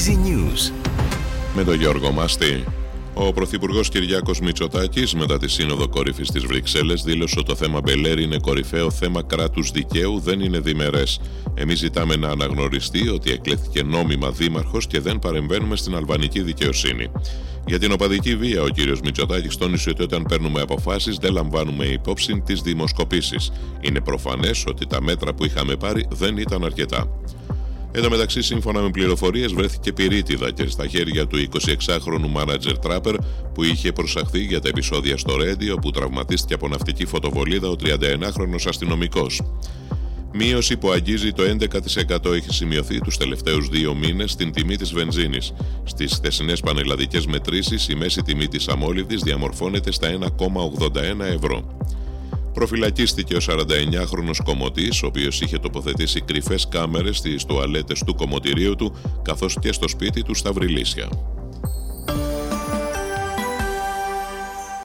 Easy News. Με τον Γιώργο Μάστη. Ο Πρωθυπουργός Κυριάκος Μητσοτάκης, μετά τη Σύνοδο Κορυφή της Βρυξέλλες, δήλωσε ότι το θέμα Μπελέρη είναι κορυφαίο θέμα κράτους δικαίου, δεν είναι διμερές. Εμείς ζητάμε να αναγνωριστεί ότι εκλέχθηκε νόμιμα δήμαρχος και δεν παρεμβαίνουμε στην αλβανική δικαιοσύνη. Για την οπαδική βία, ο κ. Μητσοτάκης τόνισε ότι όταν παίρνουμε αποφάσεις δεν λαμβάνουμε υπόψη τις δημοσκοπήσεις. Είναι προφανές ότι τα μέτρα που είχαμε πάρει δεν ήταν αρκετά. Εν τω μεταξύ, σύμφωνα με πληροφορίες, βρέθηκε πυρίτιδα και στα χέρια του 26χρονου μάνατζερ τράπερ που είχε προσαχθεί για τα επεισόδια στο Ρέντιο που τραυματίστηκε από ναυτική φωτοβολίδα ο 31χρονο αστυνομικός. Μείωση που αγγίζει το 11% έχει σημειωθεί τους τελευταίους δύο μήνες στην τιμή της βενζίνης. Στις χθεσινές πανελλαδικές μετρήσεις η μέση τιμή της αμόλυβδης διαμορφώνεται στα 1,81 ευρώ. Προφυλακίστηκε ο 49χρονος κομμωτής, ο οποίος είχε τοποθετήσει κρυφές κάμερες στις τουαλέτες του κομμωτηρίου του, καθώς και στο σπίτι του στα Βρυλίσια.